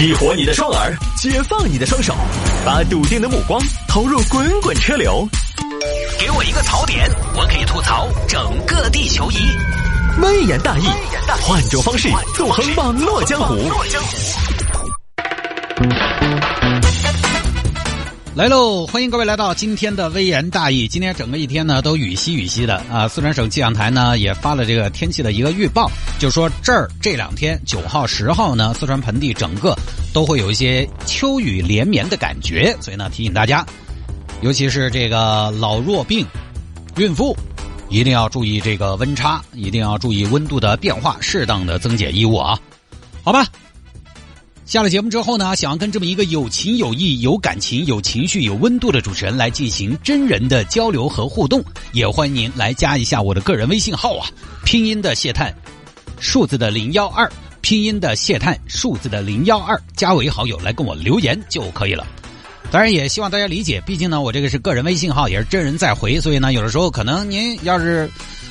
激活你的双耳，解放你的双手，把笃定的目光投入滚滚车流。给我一个槽点，我可以吐槽整个地球仪。微言大义，换种方式纵横网络江湖。来喽！欢迎各位来到今天的微言大义。今天整个一天呢都雨淅雨淅的啊！四川省气象台呢也发了这个天气的一个预报，就说这儿这两天九号、十号呢，四川盆地整个都会有一些秋雨连绵的感觉，所以呢提醒大家，尤其是这个老弱病、孕妇，一定要注意这个温差，一定要注意温度的变化，适当的增减衣物啊！好吧。下了节目之后呢，想要跟这么一个有情有义、有感情、有情绪、有温度的主持人来进行真人的交流和互动，也欢迎您来加一下我的个人微信号啊，拼音的谢探，数字的零幺二，拼音的谢探，数字的零幺二，加为好友来跟我留言就可以了。当然也希望大家理解，毕竟呢我这个是个人微信号，也是真人在回，所以呢有的时候可能您要是。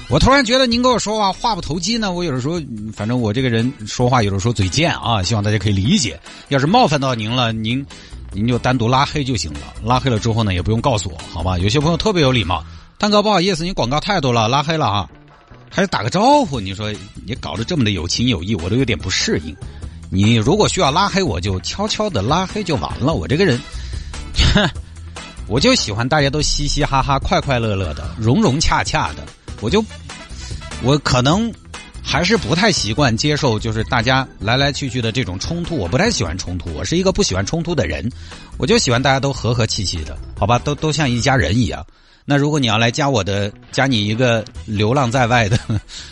我突然觉得您跟我说话话不投机呢，我有的时候，反正我这个人说话有的时候嘴贱啊，希望大家可以理解。要是冒犯到您了，您您就单独拉黑就行了。拉黑了之后呢，也不用告诉我，好吧？有些朋友特别有礼貌，蛋哥不好意思，你广告太多了，拉黑了啊，还是打个招呼。你说你搞得这么的有情有义，我都有点不适应。你如果需要拉黑，我就悄悄的拉黑就完了。我这个人，哼 我就喜欢大家都嘻嘻哈哈、快快乐乐的、融融洽洽的。我就，我可能还是不太习惯接受，就是大家来来去去的这种冲突。我不太喜欢冲突，我是一个不喜欢冲突的人。我就喜欢大家都和和气气的，好吧？都都像一家人一样。那如果你要来加我的，加你一个流浪在外的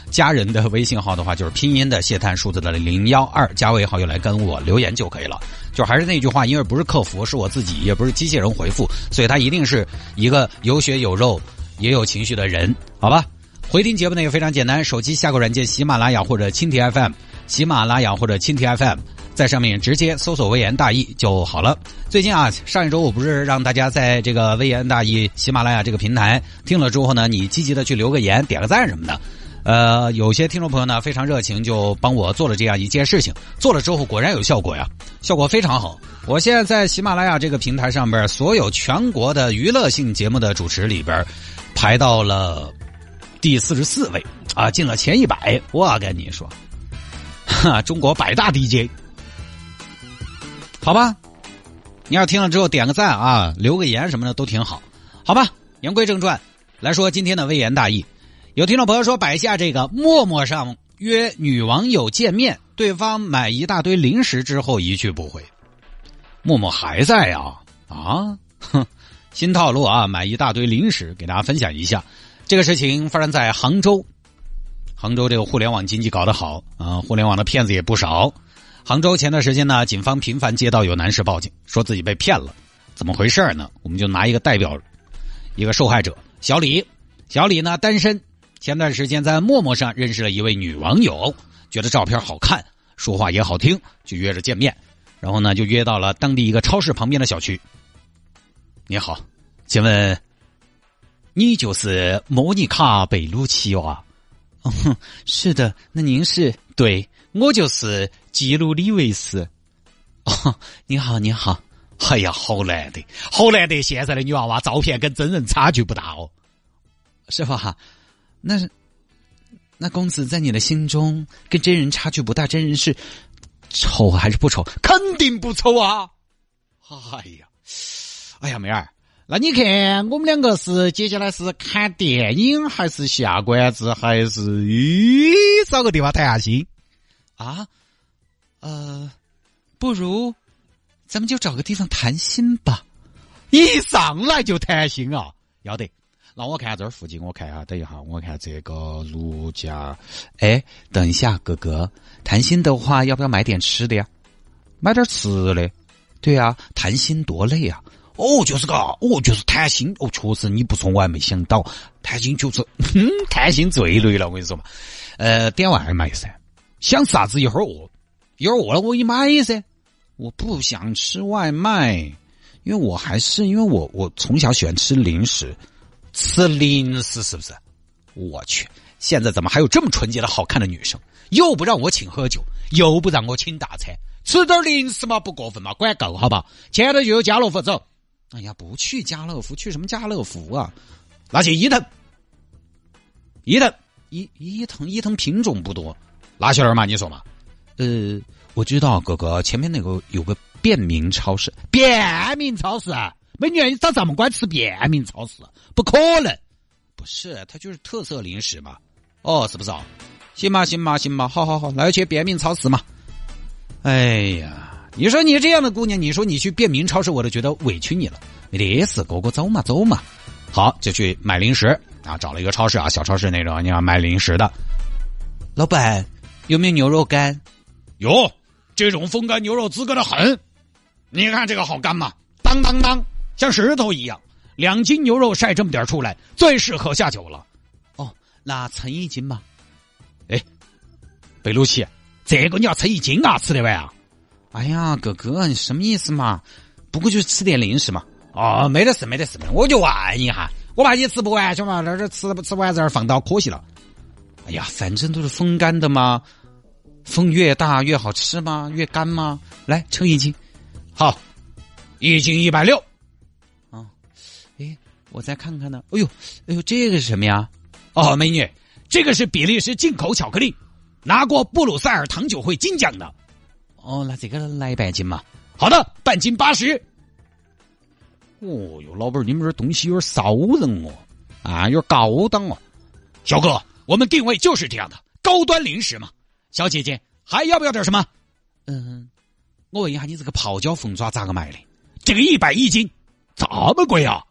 家人的微信号的话，就是拼音的谢探数字的零幺二，加为好友来跟我留言就可以了。就还是那句话，因为不是客服，是我自己，也不是机器人回复，所以他一定是一个有血有肉也有情绪的人，好吧？回听节目呢也非常简单，手机下个软件喜马拉雅或者蜻蜓 FM，喜马拉雅或者蜻蜓 FM，在上面直接搜索“微言大义”就好了。最近啊，上一周我不是让大家在这个“微言大义”喜马拉雅这个平台听了之后呢，你积极的去留个言、点个赞什么的。呃，有些听众朋友呢非常热情，就帮我做了这样一件事情。做了之后果然有效果呀，效果非常好。我现在在喜马拉雅这个平台上边，所有全国的娱乐性节目的主持里边，排到了。第四十四位啊，进了前一百。我跟你说，哈，中国百大 DJ，好吧？你要听了之后点个赞啊，留个言什么的都挺好，好吧？言归正传，来说今天的微言大义。有听众朋友说，摆下这个陌陌上约女网友见面，对方买一大堆零食之后一去不回，陌陌还在啊啊，哼，新套路啊，买一大堆零食给大家分享一下。这个事情发生在杭州，杭州这个互联网经济搞得好啊，互联网的骗子也不少。杭州前段时间呢，警方频繁接到有男士报警，说自己被骗了，怎么回事呢？我们就拿一个代表，一个受害者小李，小李呢单身，前段时间在陌陌上认识了一位女网友，觉得照片好看，说话也好听，就约着见面，然后呢就约到了当地一个超市旁边的小区。你好，请问？你就是莫妮卡·贝鲁奇哇？是的，那您是？对，我就是基努·里维斯。哦，你好，你好。哎呀，好难得，好难得！现在的女娃娃照片跟真人差距不大哦，是吧？那那公子在你的心中跟真人差距不大，真人是丑还是不丑？肯定不丑啊！哎呀，哎呀，妹儿。那你看，我们两个是接下来是看电影，还是下馆子，还是咦找个地方谈下心？啊？呃，不如咱们就找个地方谈心吧。一上来就谈心啊？要得。那我看这儿附近，我看一下，等一下，我看这个如家。哎，等一下，哥哥，谈心的话，要不要买点吃的呀？买点吃的。对呀，谈心多累啊。哦，就是个，哦，就是贪心，哦，确实你不说我还没想到，贪心就是，哼，贪心最累了，我跟你说嘛，呃，点外卖噻，想啥子一会儿饿，一会儿饿了我一买噻，我不想吃外卖，因为我还是因为我我从小喜欢吃零食，吃零食是不是？我去，现在怎么还有这么纯洁的好看的女生？又不让我请喝酒，又不让我请大餐。吃点零食嘛，不过分嘛，管够好吧？前头就有家乐福，走。哎呀，不去家乐福，去什么家乐福啊？拿去伊藤，伊藤，伊伊藤，伊藤品种不多，那去哪儿嘛？你说嘛？呃，我知道，哥哥，前面那个有个便民超市，便民超市啊，美女，你咋这么乖吃便民超市？不可能，不是，它就是特色零食嘛。哦，是不是啊？行嘛，行嘛，行嘛，好好好，那就去便民超市嘛。哎呀。你说你这样的姑娘，你说你去便民超市，我都觉得委屈你了。没得事，哥哥走嘛走嘛。好，就去买零食啊，找了一个超市啊，小超市那种，你要买零食的。老板有没有牛肉干？有，这种风干牛肉资格的很。你看这个好干吗？当当当，像石头一样。两斤牛肉晒这么点出来，最适合下酒了。哦，那称一斤嘛？哎，贝鲁奇，这个你要称一斤啊，吃得完啊？哎呀，哥哥，你什么意思嘛？不过就是吃点零食嘛。哦，没得事，没得事，我就问一下，我怕你吃不完，晓得嘛？那这吃不吃完在这放到可惜了。哎呀，反正都是风干的嘛，风越大越好吃吗？越干吗？来称一斤，好，一斤一百六。啊，哎，我再看看呢。哎呦，哎呦，这个是什么呀？哦，美女，这个是比利时进口巧克力，拿过布鲁塞尔糖酒会金奖的。哦，那这个来半斤嘛？好的，半斤八十。哦哟，老板，你们这东西有点骚人哦，啊，有点高档哦。小哥，我们定位就是这样的高端零食嘛。小姐姐，还要不要点什么？嗯，我问一下，你这个泡椒凤爪咋个卖的？这个一百一斤，这么贵啊？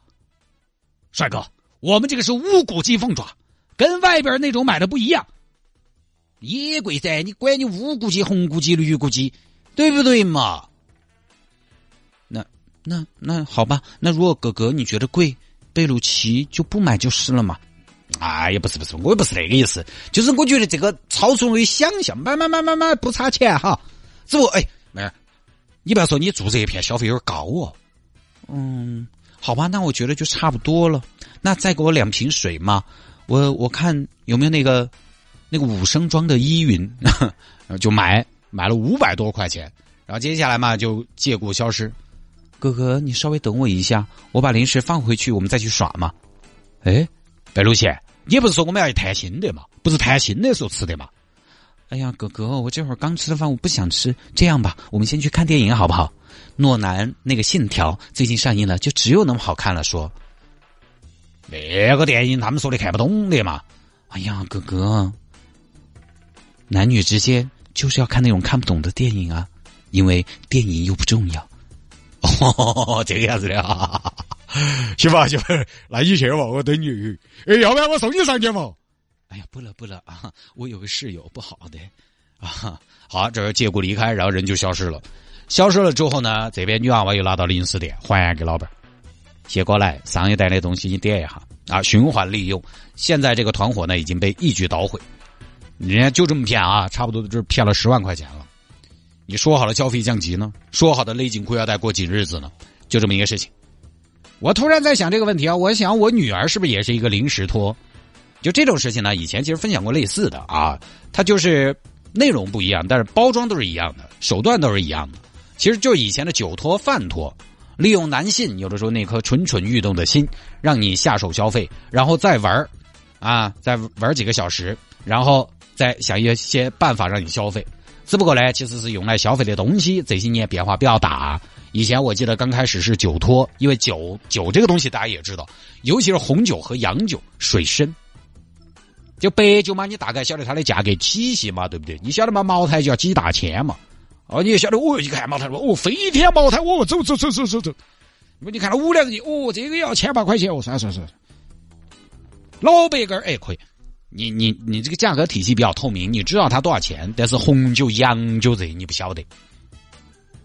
帅哥，我们这个是无骨鸡凤爪，跟外边那种买的不一样。也贵噻，你管你乌骨鸡、红骨鸡、绿骨鸡。对不对嘛？那那那好吧，那如果哥哥你觉得贵，贝鲁奇就不买就是了嘛。哎呀，不是不是，我也不是那个意思，就是我觉得这个超出我的想象，买买买买买不差钱哈。只不过哎，妹儿，你不要说你住这一片消费有点高哦。嗯，好吧，那我觉得就差不多了。那再给我两瓶水嘛，我我看有没有那个那个五升装的依云，就买。买了五百多块钱，然后接下来嘛就借故消失。哥哥，你稍微等我一下，我把零食放回去，我们再去耍嘛。哎，白露茜，你不是说我们要去谈心的嘛？不是谈心的时候吃的嘛？哎呀，哥哥，我这会儿刚吃了饭，我不想吃。这样吧，我们先去看电影好不好？诺兰那个《信条》最近上映了，就只有那么好看了。说那个电影他们说的看不懂的嘛？哎呀，哥哥，男女之间。就是要看那种看不懂的电影啊，因为电影又不重要。哦，这个样子的啊，行吧，行吧，那你去吧，我等你。哎，要不然我送你上去嘛？哎呀，不了不了啊，我有个室友不好的啊。好，这借故离开，然后人就消失了。消失了之后呢，这边女娃娃又拿到零食店还给老板。谢过来，上一代的东西你点一下啊，循环利用。现在这个团伙呢已经被一举捣毁。人家就这么骗啊，差不多就是骗了十万块钱了。你说好了消费降级呢，说好的勒紧裤腰带过紧日子呢，就这么一个事情。我突然在想这个问题啊，我想我女儿是不是也是一个零食托？就这种事情呢，以前其实分享过类似的啊，它就是内容不一样，但是包装都是一样的，手段都是一样的。其实就以前的酒托、饭托，利用男性有的时候那颗蠢蠢欲动的心，让你下手消费，然后再玩啊，再玩几个小时，然后。再想一些办法让你消费，只不过呢，其实是用来消费的东西这些年变化比较大。以前我记得刚开始是酒托，因为酒酒这个东西大家也知道，尤其是红酒和洋酒水深。就白酒嘛，你大概晓得它的价格体系嘛，对不对？你晓得嘛，茅台就要几大千嘛。哦，你也晓得，哦一看茅台，哦，飞天茅台，哦，走走走走走走。你看到五两银，哦，这个要千把块钱，哦，算算算。老白干儿，哎，可以。你你你这个价格体系比较透明，你知道它多少钱，但是红酒、洋酒这你不晓得。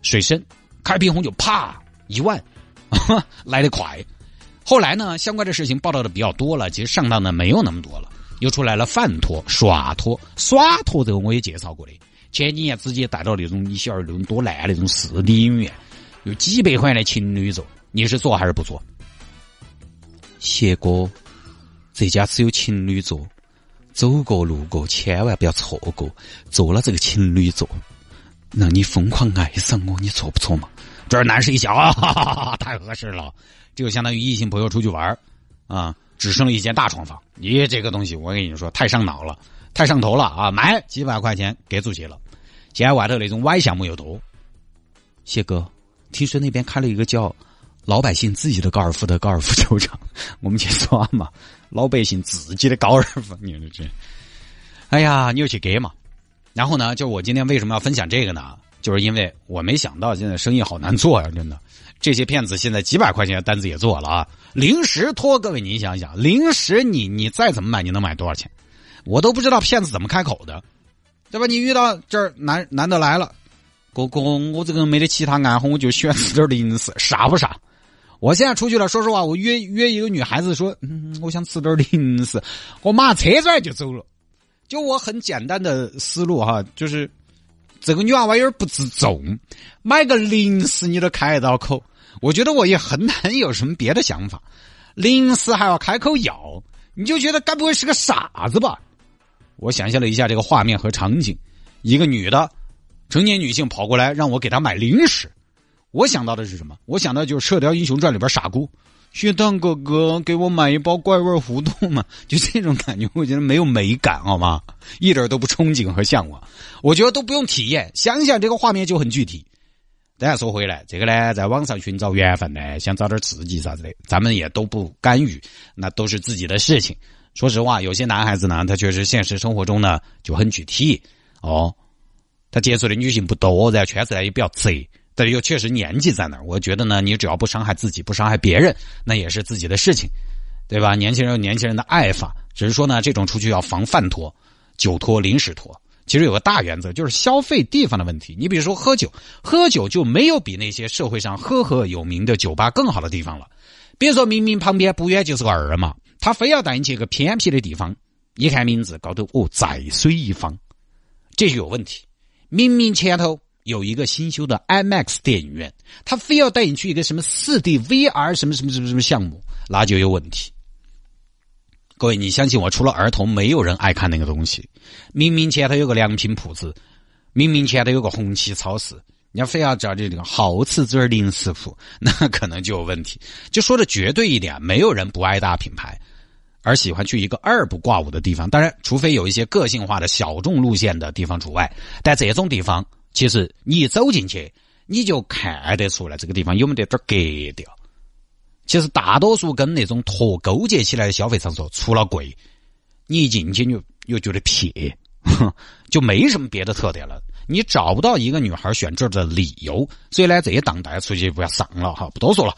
水深，开瓶红酒啪一万，来得快。后来呢，相关的事情报道的比较多了，其实上当的没有那么多了，又出来了饭托、耍托、耍托这个我也介绍过的。前几年直接带到那种你晓得那种多烂那种四 D 影院，有几百块的情侣座，你是做还是不做？谢哥，这家只有情侣座。走过路过，千万不要错过，做了这个情侣座，让你疯狂爱上我，你错不错嘛？这儿男士一笑 啊，太合适了，这就相当于异性朋友出去玩啊，只剩了一间大床房。你这个东西，我跟你说，太上脑了，太上头了啊！买几百块钱给出去了。现在外头那种歪项目又多。谢哥，听说那边开了一个叫“老百姓自己的高尔夫”的高尔夫球场，我们去耍嘛？老百姓自己的高尔夫，你说这？哎呀，你就去给嘛。然后呢，就我今天为什么要分享这个呢？就是因为我没想到现在生意好难做呀，真的。这些骗子现在几百块钱的单子也做了啊。零食托，各位您想想，零食你你再怎么买，你能买多少钱？我都不知道骗子怎么开口的，对吧？你遇到这儿男男的来了，哥哥，我这个没得其他爱好，我就喜欢吃点零食，傻不傻？我现在出去了，说实话，我约约一个女孩子说，嗯，我想吃点零食，我马上车转就走了。就我很简单的思路哈，就是这个女娃娃有点不自重，买个零食你都开得到口，我觉得我也很难有什么别的想法。零食还要开口要，你就觉得该不会是个傻子吧？我想象了一下这个画面和场景，一个女的，成年女性跑过来让我给她买零食，我想到的是什么？我想到就是《射雕英雄传》里边傻姑。学堂哥哥，给我买一包怪味糊涂嘛？就这种感觉，我觉得没有美感，好吗？一点都不憧憬和向往。我觉得都不用体验，想想这个画面就很具体。等下说回来，这个呢，在网上寻找缘分呢，想找点刺激啥子的，咱们也都不干预，那都是自己的事情。说实话，有些男孩子呢，他确实现实生活中呢就很具体哦，他接触的女性不多，然后圈子呢也比较窄。但是又确实年纪在那儿，我觉得呢，你只要不伤害自己，不伤害别人，那也是自己的事情，对吧？年轻人有年轻人的爱法，只是说呢，这种出去要防饭托、酒托、零食托。其实有个大原则，就是消费地方的问题。你比如说喝酒，喝酒就没有比那些社会上赫赫有名的酒吧更好的地方了。比如说明明旁边不远就是个二嘛，他非要带你去个偏僻的地方，一看名字高头哦，在水一方，这就有问题。明明前头。有一个新修的 IMAX 电影院，他非要带你去一个什么四 D VR 什么什么什么什么项目，那就有问题。各位，你相信我，除了儿童，没有人爱看那个东西。明明前头有个良品铺子，明明前头有个红旗超市，你要非要找这个好吃嘴零食铺，那可能就有问题。就说的绝对一点，没有人不爱大品牌，而喜欢去一个二不挂五的地方。当然，除非有一些个性化的小众路线的地方除外，但这种地方。其实你一走进去，你就看得出来这个地方有没得点格调。其实大多数跟那种托勾结起来的消费场所，除了贵，你一进去就又觉得撇，就没什么别的特点了。你找不到一个女孩选这儿的理由。所以呢，这些档大家出去不要上了哈，不多说了。